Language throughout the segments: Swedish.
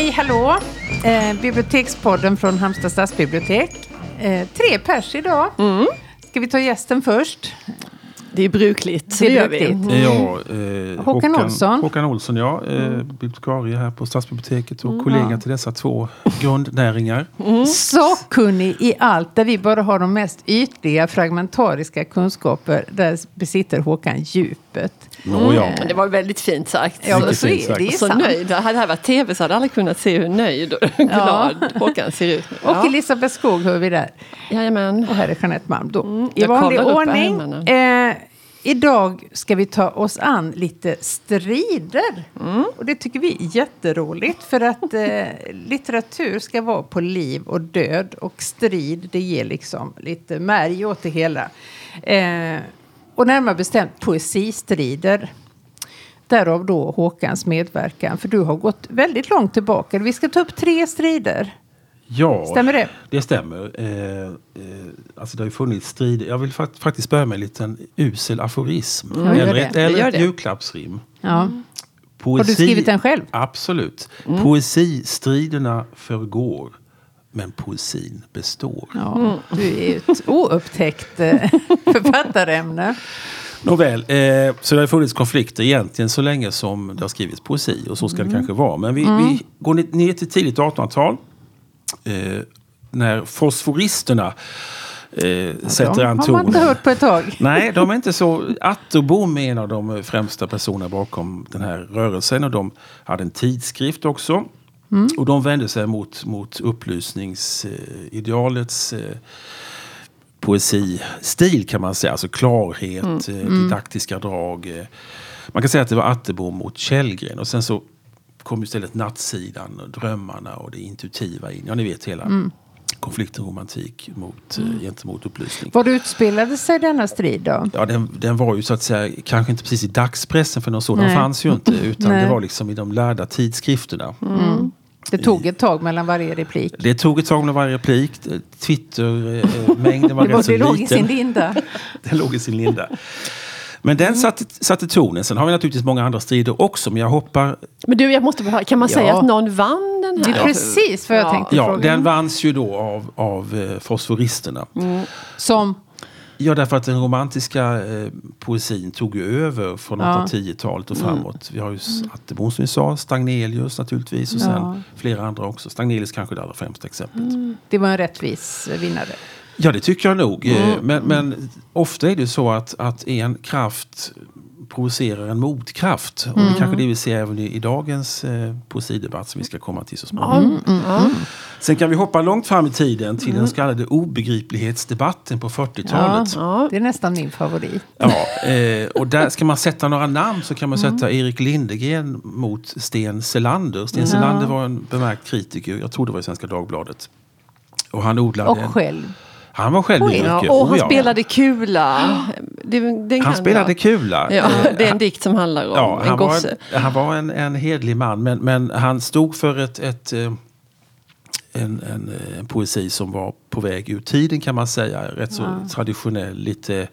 Hej hallå! Eh, bibliotekspodden från Halmstad stadsbibliotek. Eh, tre pers idag. Mm. Ska vi ta gästen först? Det är brukligt. Det Det gör vi. Eh, Ja, eh, Håkan Olsson. Håkan Olsson, ja. Eh, bibliotekarie här på Stadsbiblioteket och Mm. kollega till dessa två grundnäringar. Sakkunnig i allt där vi bara har de mest ytliga fragmentariska kunskaper. Där besitter Håkan djupet. Nå, ja. Men det var väldigt fint sagt. Ja, så fint är sagt. det. Är så sant. nöjd. Hade det här varit tv så hade alla kunnat se hur nöjd och glad Håkan ser ut. Och Ja. Elisabeth Skog hör vi där. Jajamän. Och här är Jeanette Malm då. I Mm, jag vanlig ordning. Eh, idag ska vi ta oss an lite strider. Mm. Och det tycker vi är jätteroligt. För att eh, litteratur ska vara på liv och död. Och strid det ger liksom lite märg åt det hela. Eh, och närmare bestämt poesistrider. Därav då Håkans medverkan. För du har gått väldigt långt tillbaka. Vi ska ta upp tre strider. ja, Stämmer det? det stämmer. Eh, eh, alltså det har ju funnits strid. Jag vill fakt- faktiskt börja med en liten usel aforism. Gör eller ett, eller ett julklappsrim. Ja. Poesi, Har du skrivit den själv? Absolut. Mm. Poesistriderna förgår. Men poesin består. Ja, du är ett oupptäckt eh, författarämne. Nåväl, eh, så det har funnits konflikter egentligen så länge som det har skrivits poesi. Och så ska Mm. det kanske vara. Men vi, vi går ner- till tidigt 1800-tal. Eh, när fosforisterna eh, sätter De an har man inte tonen. hört på ett tag. Nej, de är inte så... Atterbom är en av de främsta personerna bakom den här rörelsen. Och de hade en tidskrift också. Och de vände sig mot, mot upplysningsidealets eh, poesistil kan man säga. Alltså klarhet, eh, didaktiska drag. Eh. Man kan säga att det var Atterbom mot Källgren. Och sen så kom istället nattsidan, och drömmarna och det intuitiva in. Ja, ni vet hela konflikten romantik mot, eh, gentemot upplysning. Var utspelade sig denna strid då? Ja, den, den var ju så att säga kanske inte precis i dagspressen för någon sådan Nej. fanns ju inte. Utan det var liksom i de lärda tidskrifterna. Det tog ett tag mellan varje replik. Det tog ett tag med varje replik. Twitter-mängden var Det, var, rätt så det låg i liten. sin linda. Den låg i sin linda. Men den satte, satte tonen. Sen har vi naturligtvis många andra strider också. Men jag hoppar... Men du, jag måste bara, kan man Ja. säga att någon vann den Det här? är precis vad jag tänkte Ja, fråga. den vanns ju då av, av eh, fosforisterna. Som, Ja, därför att den romantiska eh, poesin tog ju över från Ja. 810-talet och framåt. Vi har ju mm. Attebom som vi sa, Stagnelius naturligtvis och sen Ja. flera andra också. Stagnelius kanske det allra främsta exemplet. det var en rättvis vinnare. Ja, det tycker jag nog. Eh, Men, men ofta är det så att, att en kraft provocerar en motkraft. Och det är kanske det vi ser även i, i dagens eh, poesidebatt som vi ska komma till så småningom. Ja. Sen kan vi hoppa långt fram i tiden till den så kallade obegriplighetsdebatten på 40-talet. Ja. Det är nästan min favorit. Ja, eh, och där ska man sätta några namn så kan man sätta Erik Lindegren mot Sten Selander. Sten Selander var en bemärkt kritiker, jag tror det var i Svenska Dagbladet. Och han odlade... Och en- själv. Han var själv i Oj. Ja, och Oh, han ja. spelade kula. Det, Han kan spelade jag. kula. Ja, Eh, det är en dikt som handlar om Ja, en han, var gosse. en, han var en, en hedlig man men, men han stod för ett, ett, eh, en, en, eh, en poesi som var på väg ur tiden kan man säga. Rätt så traditionell, lite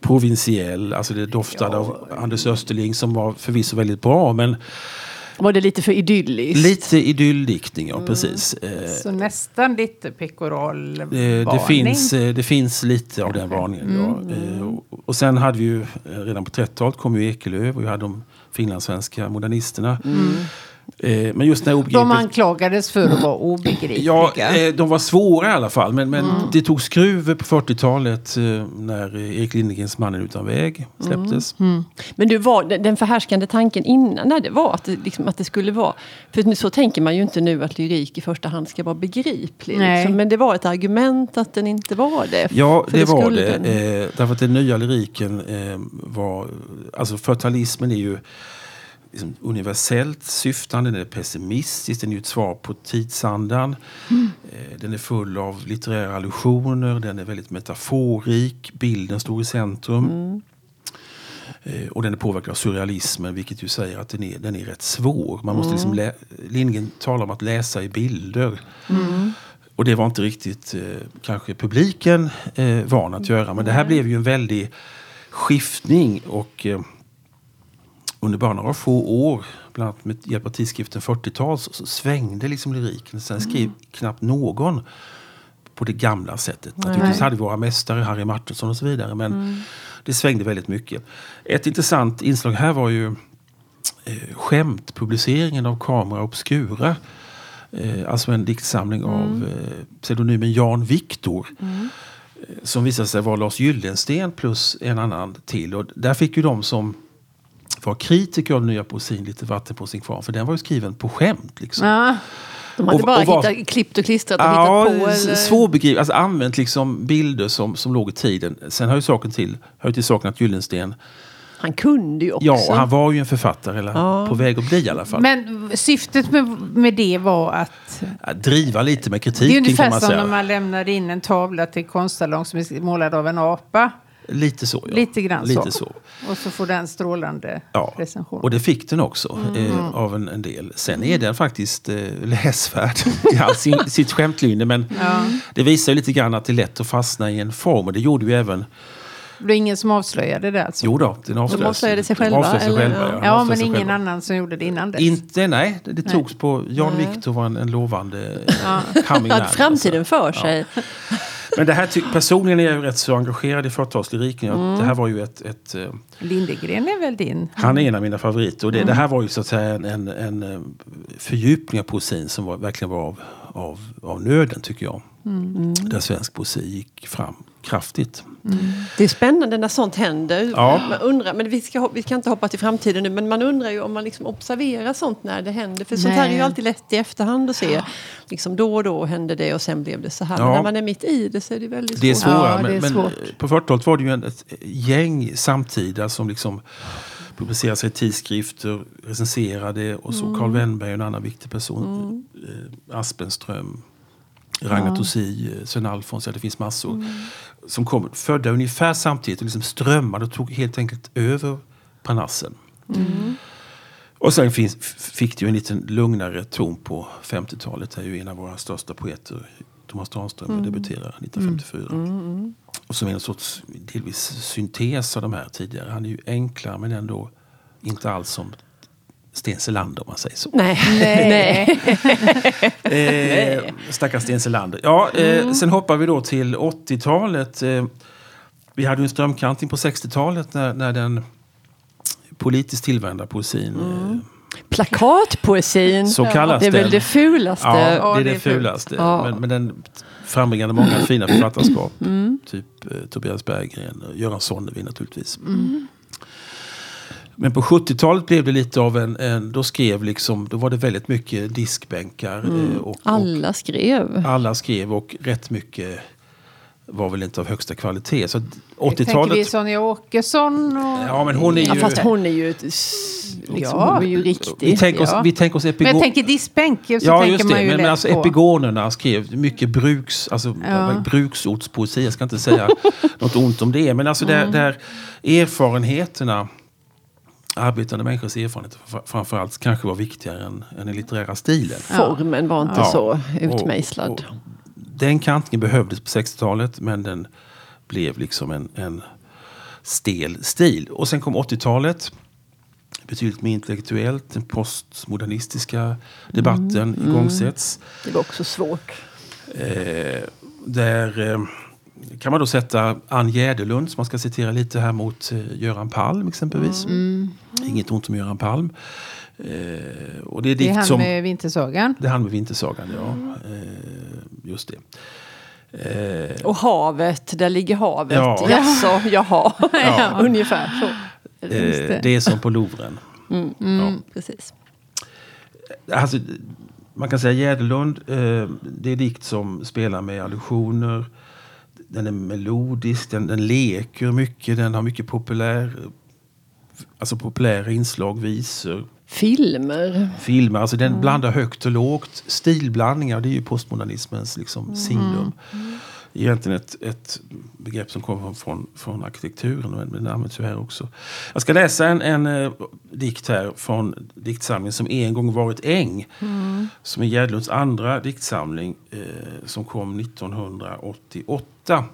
provinsiell. Alltså det doftade av Anders Österling som var förvisso väldigt bra men Var det lite för idylliskt? lite idylldiktning, ja precis. Eh, Så nästan lite pekoral Eh, Det finns, eh, det finns lite av den varningen. Ja. Eh, och- Och sen hade vi ju redan på 30-talet kom ju Ekelöf och vi hade de finlandssvenska modernisterna. Eh, Men just när De obegripligt... anklagades för att vara obegripliga. Ja, eh, de var svåra i alla fall. Men, men det tog skruv på 40-talet eh, när eh, Erik Lindegrens Mannen utan väg släpptes. Men du var, den- förhärskande tanken innan där, det var att det, liksom, att det skulle vara... För så tänker man ju inte nu att lyrik i första hand ska vara begriplig. Liksom, men det var ett argument att den inte var det. Ja, För det var det. den- Eh, därför att den nya lyriken eh, var... Alltså fatalismen är ju liksom universellt syftande, den är pessimistisk, den är ett svar på tidsandan. Eh, den är full av litterära allusioner, den är väldigt metaforik, bilden står i centrum. Eh, och den är påverkad av surrealismen, vilket ju säger att den är, den är rätt svår. Man måste liksom lä- Lindgren talar om att läsa i bilder. Och det var inte riktigt eh, kanske publiken eh, van att göra. Men det här blev ju en väldig skiftning. Och, eh, under bara några få år, bland annat med hjälp av tidskriften 40-tal, så, så svängde liksom lyriken. Sen skrev knappt någon på det gamla sättet. Naturligtvis hade vi våra mästare, Harry Martinsson och så vidare. Men det svängde väldigt mycket. Ett intressant inslag här var ju eh, skämtpubliceringen av Camera Obscura. Eh, alltså en diktsamling av eh, pseudonymen Jan Viktor. Eh, Som visade sig vara Lars Gyllensten plus en annan till. Och där fick ju de som var kritiker av den nya poesin lite vatten på sin kvarn. För den var ju skriven på skämt. Liksom. Ja. De hade Och- bara och vad- hittat, klippt och klistrat och Ja, hittat på. Eller? svårbegripligt. Alltså använt liksom bilder som, som låg i tiden. Sen hör ju saken till, hör till saken att Gyllensten, Han kunde ju också. ja han var ju en författare, eller på väg att bli i alla fall. Men syftet med, med det var att... Att driva lite med Det är kritiken kan ungefär man som säga. när man lämnar in en tavla till konstsalong som är målad av en apa. Lite så. Ja. Lite grann Lite så. så. Och så får den strålande Ja, recension. och det fick den också eh, av en, en del. Sen är den faktiskt eh, läsvärd i all sin, sitt skämtlynne. Men det visar ju lite grann att det är lätt att fastna i en form. Och det gjorde ju även... Det var ingen som avslöjade det alltså? Jo då, den avslöjade avslöjade sig de själva, avslöjade sig eller? själva, Ja. ja. De Ja, men ingen själva. annan som gjorde det innan dess? Inte, nej. Det, det togs på... Jan Victor var en, en lovande coming Hade man, alltså. framtiden för sig. Men det här ty- personligen är jag ju rätt så engagerad i förtalslyriken. Mm. Det här var ju ett... ett eh, Lindegren är väl din? han är en av mina favoriter. Och det, Mm. det här var ju så att säga en, en, en eh, fördjupning av poesin som var, verkligen var av, av, av nöden tycker jag. Mm. Där svensk poesi gick fram kraftigt. Det är spännande när sånt händer. Ja. Man undrar, men vi ska, vi kan inte hoppa till framtiden nu, men man undrar ju om man liksom observerar sånt när det händer. För sånt här är ju Nej. alltid lätt i efterhand att se. Liksom då och då hände det och sen blev det så här. Ja. Men när man är mitt i det så är det väldigt Det är svårt. svårare. Ja, det men, är men svårt. på 40-talet var det ju en, ett gäng samtida som liksom publicerade sig i tidskrifter, recenserade och så Carl Wennberg en annan viktig person. Eh, Aspenström, Ragnar Tossi, eh, Sven Alfons, ja det finns massor. Som kom födda ungefär samtidigt och liksom strömmade och tog helt enkelt över Parnassen. Och sen finns, fick det ju en liten lugnare ton på 50-talet. Där ju en av våra största poeter, Thomas Tranströmer, debuterar 1954. Och som är en sorts delvis syntes av de här tidigare. Han är ju enklare men ändå inte alls som Sten Selander om man säger så. Nej. Nej. Eh, stackars Sten Selander. Ja, eh, Sen hoppar vi då till 80-talet. Eh, vi hade en strömkantring på 60-talet när, när den politiskt tillvända poesin eh, Plakatpoesin. Så kallas det är väl den. det fulaste. Ja, det är det det fulaste. Ja. Men, men den frambringade många fina författarskap. Mm. Typ eh, Tobias Berggren och Göran Sonnevi naturligtvis. Men på 70-talet blev det lite av en, en, då skrev liksom, då var det väldigt mycket diskbänkar. eh, Och, och Alla skrev. alla skrev och rätt mycket var väl inte av högsta kvalitet. Så att Tänker vi 80-talet... Sonja Åkesson? Och... Ja, men hon är ju... Ja, fast hon är ju, liksom, Ja. hon är ju riktig. vi, tänker oss, ja. vi tänker oss Men jag epigon... tänker diskbänk så Ja, tänker just man det. ju Men, alltså på. epigonerna skrev mycket bruks, alltså, Ja. bruksortspoesi. Jag ska inte säga något ont om det. Men alltså Mm. där, där erfarenheterna, arbetande människors erfarenheter fr- framförallt kanske var viktigare än, än den litterära stilen. Formen var inte Ja. så Och- utmejslad. och den kantningen behövdes på 60-talet men den blev liksom en, en stel stil. Och sen kom 80-talet. Betydligt mer intellektuellt. Den postmodernistiska debatten Mm. igångsätts. Det var också svårt. Eh, där eh, kan man då sätta Ann Jäderlund, som man ska citera lite här, mot eh, Göran Palm exempelvis. Mm. Inget ont om Göran Palm. Eh, och det är Det är han som... med Vintersagan. Det är han med Vintersagan, ja. Eh, just det. Eh, Och havet, där ligger havet. Ja. Jaså, jaha. Ja. Ungefär så. Eh, det. det är som på Louvren. Mm, Precis. Alltså, man kan säga Jäderlund, eh, det är dikt som spelar med allusioner. Den är melodisk, den, den leker mycket, den har mycket populär, alltså populära inslag, visor, Filmer. filmer. Alltså den blandar högt och lågt. Stilblandningar, det är ju postmodernismens liksom signum. Egentligen ett, ett begrepp som kommer från, från arkitekturen, men det används ju här också. Jag ska läsa en, en eh, dikt här från diktsamlingen som en gång varit äng. Som är Gärdlunds andra diktsamling eh, som kom 1988.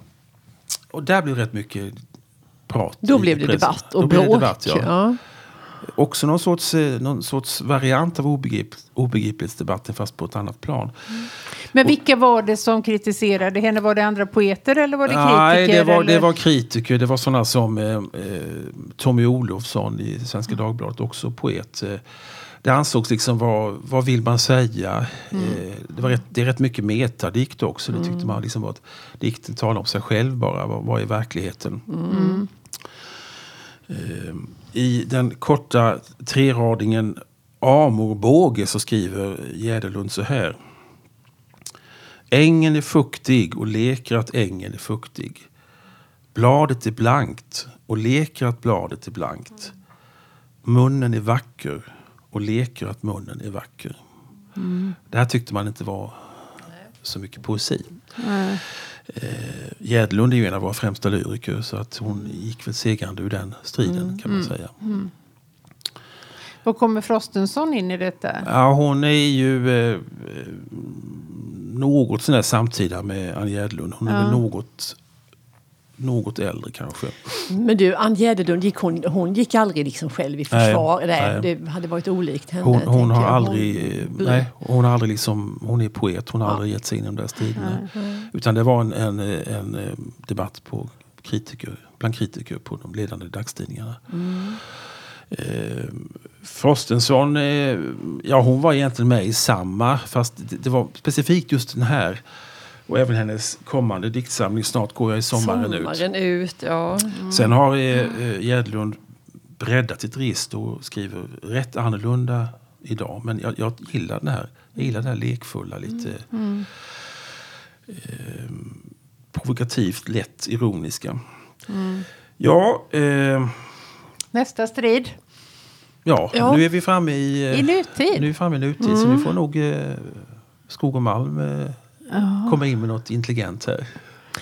Och där blev rätt mycket prat. Då blev det pressen. debatt och Då blev det bråk. debatt, ja. ja. Också någon sorts, eh, någon sorts variant av obegrip, obegriplighetsdebatten fast på ett annat plan. Men vilka var det som kritiserade henne? Var det andra poeter eller var det kritiker? Nej, det var, det var kritiker. Det var sådana som eh, eh, Tommy Olofsson i Svenska Mm. Dagbladet, också poet. Eh, det ansågs liksom, vad, vad vill man säga? Mm. Eh, det, var rätt, det är rätt mycket metadikt också. Det tyckte man liksom var att dikten talar om sig själv bara. Vad, vad är verkligheten? Mm. I den korta treradingen Amorbåge så skriver Jäderlund så här. Ängen är fuktig och leker att ängen är fuktig. Bladet är blankt och leker att bladet är blankt. Munnen är vacker och leker att munnen är vacker. Det här tyckte man inte var så mycket poesi. Eh, Jäderlund är ju en av våra främsta lyriker så att hon gick väl segrande ur den striden kan man säga. Och kommer Frostenson in i detta? Ja, hon är ju eh, något sån där samtida med Ann Jäderlund. Hon är Ja. väl något, något äldre kanske. Men du, Ann Gärdedund, gick hon, hon gick aldrig liksom själv i försvar? Nej, Nej, nej. Det hade varit olikt henne. Hon, hon har jag. aldrig, eh, Hon- nej, hon har aldrig liksom, hon är poet, hon har aldrig gett sig in i de där striderna. Utan det var en, en, eh, en eh, debatt på kritiker, bland kritiker på de ledande dagstidningarna. Eh, Frostenson, eh, ja hon var egentligen med i samma, fast det, det var specifikt just den här och även hennes kommande diktsamling Snart går jag i sommaren, ut. Sommaren ut, ja. Sen har eh, eh, Gärdlund breddat sitt register och skriver rätt annorlunda idag. Men jag, jag gillar den här, jag gillar det här lekfulla, lite eh, provokativt, lätt ironiska. Ja, eh, Nästa strid? ja, Ja. nu är vi framme i, eh, I nutid? Nu är vi framme i nutid, så nu får nog eh, Skog och Malm eh, komma in med något intelligent här.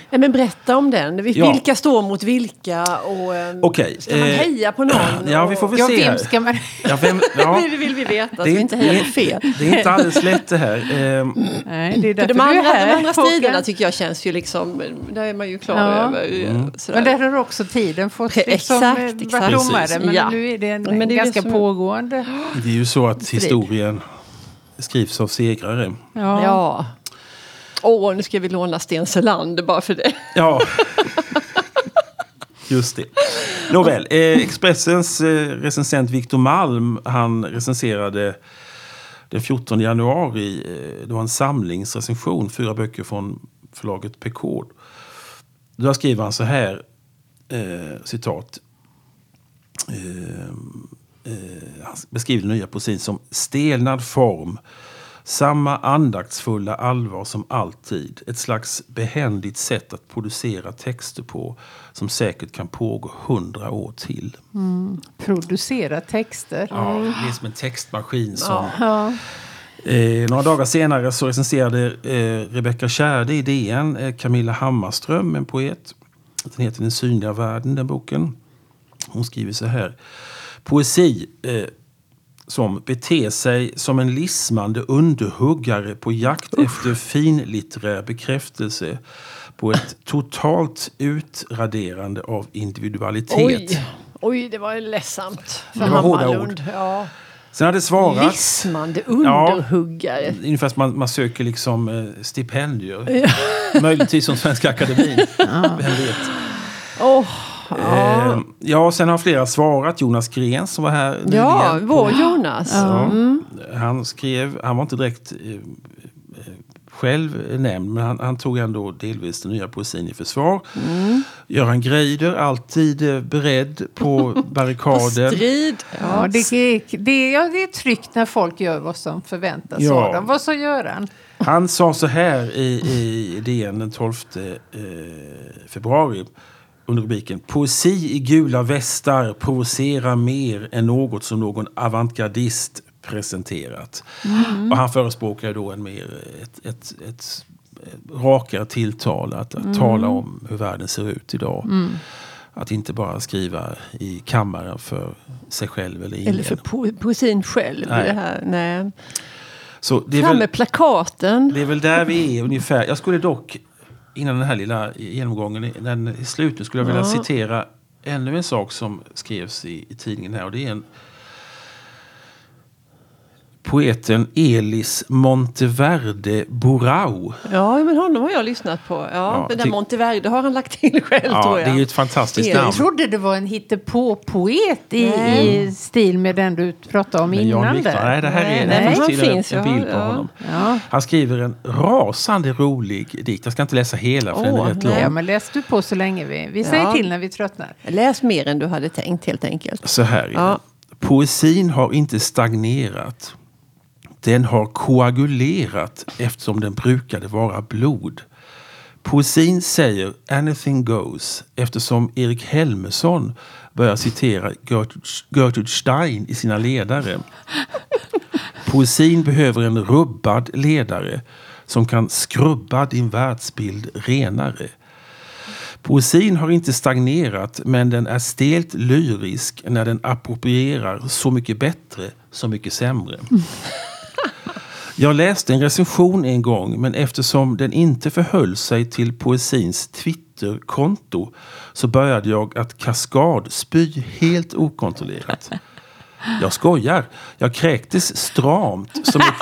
Nej, men berätta om den. Vil- Ja. Vilka står mot vilka? Och, ehm, Okej, Ska man eh, heja på någon? Ja, vi får väl Ja, se vem ska man... Ja, vem, ja, Det vill vi veta, så det, vi är inte inte, hejar det, på fel. är, det är inte alldeles lätt det här. Ehm, Nej, det är därför de andra, du är här. de andra striderna tycker jag känns ju liksom, där är man ju klar Ja. över. Mm. Men där har också tiden fått Pre- liksom, exakt, eh, exakt. varit domare. Precis. Men Ja. nu är det en Men det är ganska som- pågående. det är ju så att historien skrivs av segrare. Ja. Åh, nu ska vi låna Sten Selander bara för det. Ja. Just det. Nåväl, eh, Expressens eh, recensent Victor Malm, han recenserade den 14 januari, eh, det var en samlingsrecension, fyra böcker från förlaget Pekord. Då skriver han så här, eh, citat. Eh, eh, han beskriver den nya poesin som stelnad form, samma andaktsfulla allvar som alltid. Ett slags behändigt sätt att producera texter på som säkert kan pågå hundra år till. Producera texter. Ja, det är som en textmaskin som Ja. Eh, några dagar senare så recenserade eh, Rebecca Kärde i DN eh, Camilla Hammarström, en poet. Den heter Den synliga världen, den boken. Hon skriver så här. Poesi eh, som beter sig som en lismande underhuggare på jakt efter finlitterär bekräftelse på ett totalt utraderande av individualitet. Oj, oj, det var ledsamt för Det var Hammarlund. Ja. Sen hade svarat... Lismande underhuggare. Ungefär som man, man söker liksom eh, stipendier. Möjligtvis som Svenska Akademin. Vem vet. Åh, Eh, ja, sen har flera svarat. Jonas Gren som var här ja, nyligen. vår Jonas. Ja. Han skrev, han var inte direkt eh, eh, själv nämnd, men han, han tog ändå delvis den nya poesin i försvar. Göran Greider, alltid eh, beredd på På barrikaden. strid. Ja, det, är, det, ja, det är tryggt när folk gör vad som förväntas Ja. av dem. Vad så gör han? Han sa så här i, i DN den 12 eh, februari under rubriken Poesi i gula västar provocerar mer än något som någon avantgardist presenterat. Och han förespråkar då en mer, ett, ett, ett, rakare tilltal, att, att tala om hur världen ser ut idag. Att inte bara skriva i kammaren för sig själv eller ingen. Eller för po poesin själv. Nej. Det här. Nej. Så det är Fram väl, med plakaten. Det är väl där vi är ungefär. Jag skulle dock, innan den här lilla genomgången den är slut, nu skulle jag vilja Ja. citera ännu en sak som skrevs i, i tidningen här. Och det är en poeten Elis Monteverde Borau. Ja, men honom har jag lyssnat på. Ja, Ja, men den Monteverde har han lagt till själv Ja, tror det jag. är ju ett fantastiskt Elis namn. Jag trodde det var en hittepå-poet i, Nej. i stil med den du pratade om Men innan. Viktor, där. nej, det här är, Nej, det men finns han en, finns, en ja, bild på ja. honom. Ja. Han skriver en rasande rolig dikt. Jag ska inte läsa hela för den Åh, är rätt nej. lång. ja, men läs du på så länge vi... Vi säger Ja. till när vi tröttnar. Läs mer än du hade tänkt helt enkelt. Så här är Ja. det. Poesin har inte stagnerat. Den har koagulerat eftersom den brukade vara blod. Poesin säger anything goes eftersom Erik Helmersson börjar citera Gertrude, Stein i sina ledare. Poesin behöver en rubbad ledare som kan skrubba din världsbild renare. Poesin har inte stagnerat men den är stelt lyrisk när den approprierar så mycket bättre, så mycket sämre. Jag läste en recension en gång men eftersom den inte förhöll sig till poesins Twitterkonto så började jag att kaskadspy helt okontrollerat. Jag skojar. Jag kräktes stramt som ett,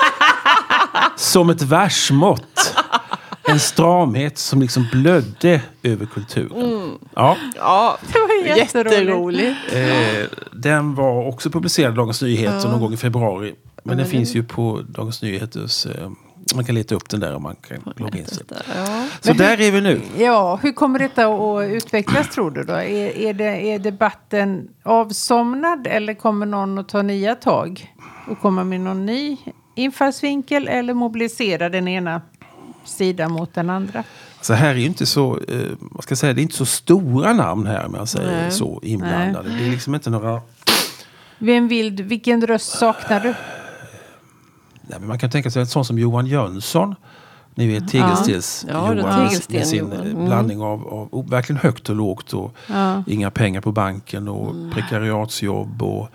som ett versmått. En stramhet som liksom blödde över kulturen. Ja, Ja, Det var jätteroligt. jätteroligt. eh, den var också publicerad i Dagens Nyheter någon gång i februari. Men den finns ju på Dagens Nyheters... Eh, man kan leta upp den där om man kan logga in sig. Ja. Så där är vi nu. Ja, hur kommer detta att utvecklas tror du då? Är, är, det, är debatten avsomnad eller kommer någon att ta nya tag? Och komma med någon ny infallsvinkel eller mobilisera den ena sidan mot den andra? Så här är ju inte så, eh, vad ska jag säga, det är inte så stora namn här om jag säger Nej. så inblandade. Det är liksom inte några... Vem vill, vilken röst saknar du? Nej, men man kan tänka sig en sån som Johan Jönsson. Ni vet Tegelstens Ja, med sin Johan. Mm. blandning av, av verkligen högt och lågt och Ja. inga pengar på banken och prekariatsjobb och,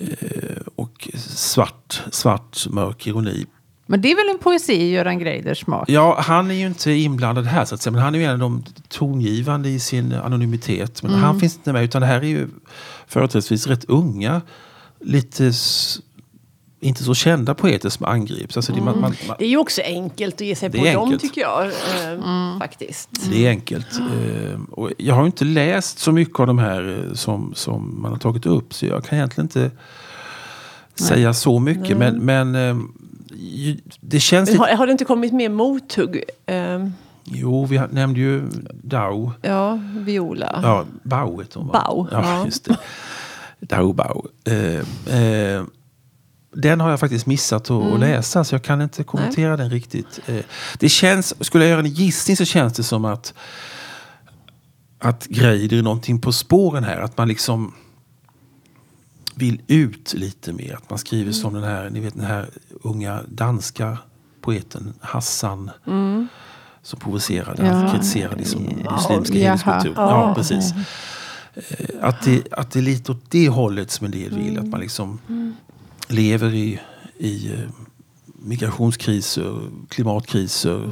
eh, och svart, svart mörk ironi. Men det är väl en poesi i Göran Greiders smak? Ja, han är ju inte inblandad här så att säga, men han är ju en av de tongivande i sin anonymitet. Men han finns inte med utan det här är ju företrädesvis rätt unga, lite inte så kända poeter som angrips. Alltså det, man, man, man, Det är ju också enkelt att ge sig på dem tycker jag. Eh, Faktiskt. det är enkelt. Eh, och jag har ju inte läst så mycket av de här eh, som, som man har tagit upp så jag kan egentligen inte säga så mycket. Men, men eh, ju- det känns Men lite... har, har det inte kommit mer mothugg? Eh, Jo, vi har- nämnde ju Dao. ja, Viola. Ja, Bau heter hon va? Bau, Ja, ja. just det. Dao Bau. Eh, eh, den har jag faktiskt missat att, Mm. läsa så jag kan inte kommentera den riktigt. Eh, det känns, skulle jag göra en gissning så känns det som att att Greider är någonting på spåren här. Att man liksom vill ut lite mer. Att man skriver Mm. som den här, ni vet den här unga danska poeten Hassan. Som provocerade, Ja. kritiserade liksom muslimska jaha. hederskultur. Ja, Ja. precis. Eh, Att det, att det är lite åt det hållet som en del vill. Att man liksom lever i, i eh, migrationskriser, klimatkriser.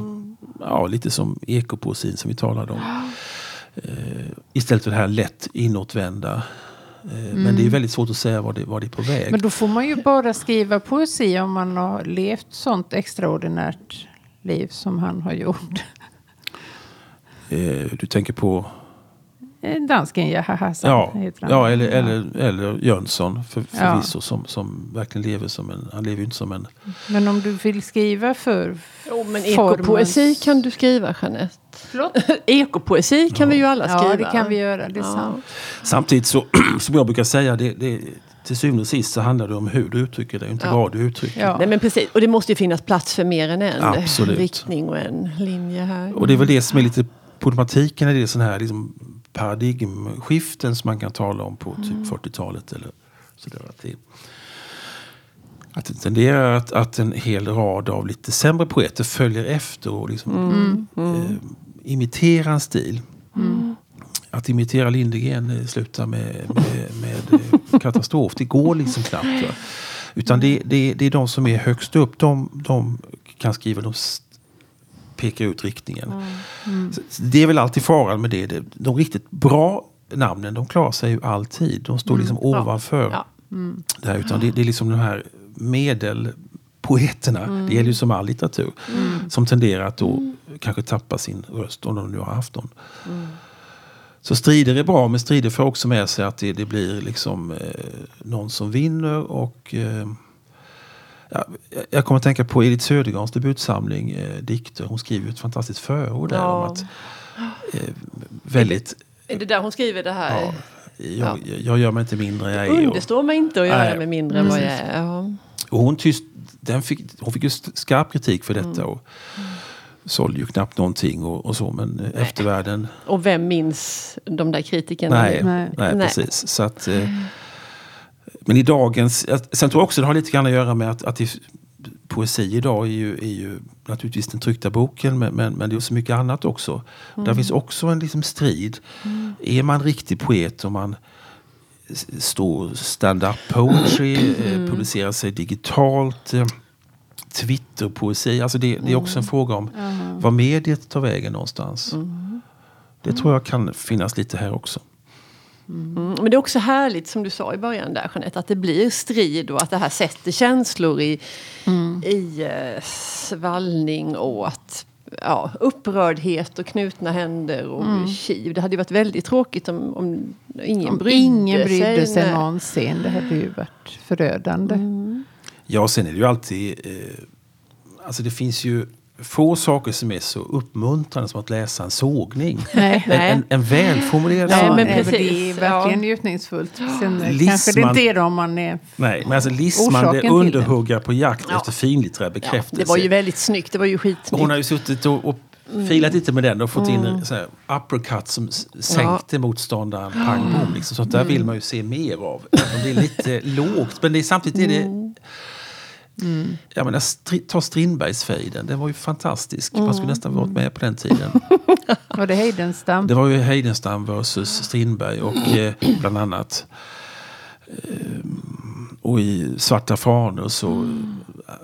Ja, lite som ekopoesin som vi talade om. Eh, istället för det här lätt inåtvända. Eh, Men det är väldigt svårt att säga var det, var det är på väg. Men då får man ju bara skriva poesi om man har levt sånt extraordinärt liv som han har gjort. Eh, du tänker på Dansken Jaha Hassan Ja, heter han. ja eller, eller, eller Jönsson för, Ja. förvisso som, som verkligen lever som en... Han lever ju inte som en... Men om du vill skriva för Jo, men formens- ekopoesi kan du skriva, Jeanette. Förlåt? Ekopoesi kan vi ju alla skriva. Ja, det kan vi göra. Det är sant. Samtidigt så, som jag brukar säga, det, det, till syvende och sist så handlar det om hur du uttrycker det, inte Ja. vad du uttrycker. Ja. Nej men precis, och det måste ju finnas plats för mer än en Absolut. riktning och en linje här. Och det är väl det som är lite problematiken i det sån här liksom paradigmskiften som man kan tala om på typ 40-talet. Eller sådär, att, det, att det tenderar att, att en hel rad av lite sämre poeter följer efter och liksom, Eh, imiterar en stil. Att imitera Lindegren eh, slutar med, med, med eh, katastrof. Det går liksom knappt. Va? Utan det, det, det är de som är högst upp. De, de kan skriva, de pekar ut riktningen. Så Det är väl alltid faran med det. De riktigt bra namnen, de klarar sig ju alltid. De står liksom ovanför Ja. det här. Utan det, det är liksom de här medelpoeterna, det gäller ju som all litteratur, som tenderar att då kanske tappa sin röst om de nu har haft någon. Så strider är bra, men strider får också med sig att det, det blir liksom eh, någon som vinner och eh, ja, jag kommer att tänka på Edith Södergrans debutsamling eh, dikter. Hon skriver ett fantastiskt förord där Ja. om att eh, väldigt Är det där hon skriver det här? Ja, jag, jag gör mig inte mindre än jag är. Understår mig inte att göra Nej. mig mindre än vad jag är. Ja. och hon, tyst, den fick, hon fick ju skarp kritik för detta. Och sålde ju knappt någonting och, och så. Men eh, eftervärlden, Och vem minns de där kritikerna? nej, Nej. nej. Nej. precis. Så att, eh, men i dagens, sen tror jag också det har lite grann att göra med att, att det, poesi idag är ju, är ju naturligtvis den tryckta boken men, men, men det är så mycket annat också. Där finns också en liksom strid. Är man riktig poet om man står stand-up poetry, eh, publicerar sig digitalt, eh, Twitterpoesi. Alltså det, det är också en fråga om var mediet tar vägen någonstans. Det tror jag kan finnas lite här också. Mm, men det är också härligt som du sa i början där Jeanette, att det blir strid och att det här sätter känslor i, i eh, svallning och att, ja, upprördhet och knutna händer och kiv. Det hade ju varit väldigt tråkigt om, om ingen Om brydde ingen brydde sig Nej. någonsin. Det hade ju varit förödande. Ja, sen är det ju alltid... Eh, alltså det finns ju få saker som är så uppmuntrande som att läsa en sågning. Nej. En, en, en välformulerad Nej, Ja, sågning. men nej, precis. Det är verkligen Ja. njutningsfullt. Sen Lisman- kanske det inte är det om man är... Nej, men alltså lismande Orsaken till det. på jakt Ja. efter finlitterär Ja, bekräftelse. det var ju väldigt snyggt, det var ju Och skitsnyggt. Hon har ju suttit och, och filat lite med den och fått in en sån här uppercut som sänkte motståndaren pang bom. Liksom. Så att där vill man ju se mer av. Det är lite lågt, men det är, samtidigt är det... Jag menar, stri, ta Strindbergsfejden, den var ju fantastisk. Man skulle nästan varit med på den tiden. Var det Heidenstam? Det var ju Heidenstam versus Strindberg och eh, bland annat. Eh, och i Svarta fanor så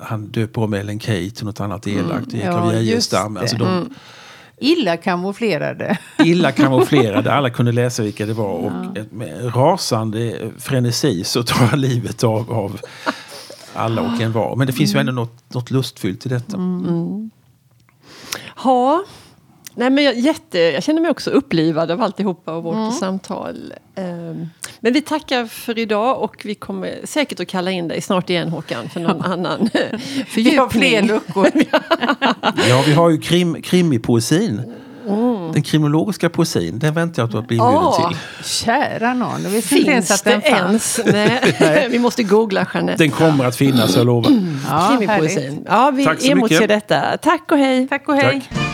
han döper om Ellen Key till något annat elakt. Det gick Ja, Geijerstam. det. Alltså de Illa kamouflerade. illa kamouflerade, alla kunde läsa vilka det var. Och ett- med rasande frenesi så tar han livet av, av alla och en var. Men det finns ju ändå något, något lustfyllt i detta. Ja. Nej, men jag, jätte, jag känner mig också upplivad av alltihopa och vårt samtal. Ehm, men vi tackar för idag och vi kommer säkert att kalla in dig snart igen Håkan för någon annan Vi har fler fördjupning. luckor. Ja, vi har ju krim, krimipoesin. Den kriminologiska poesin, den väntar jag på att bli inbjuden Ja. till. Kära nån, jag visste inte ens att det den fanns. Nej. vi måste googla Jeanette. Den kommer att finnas, jag lovar. Ja, Krimipoesin. härligt. Ja, vi Tack så emotser mycket. detta. Tack och hej. Tack och hej. Tack.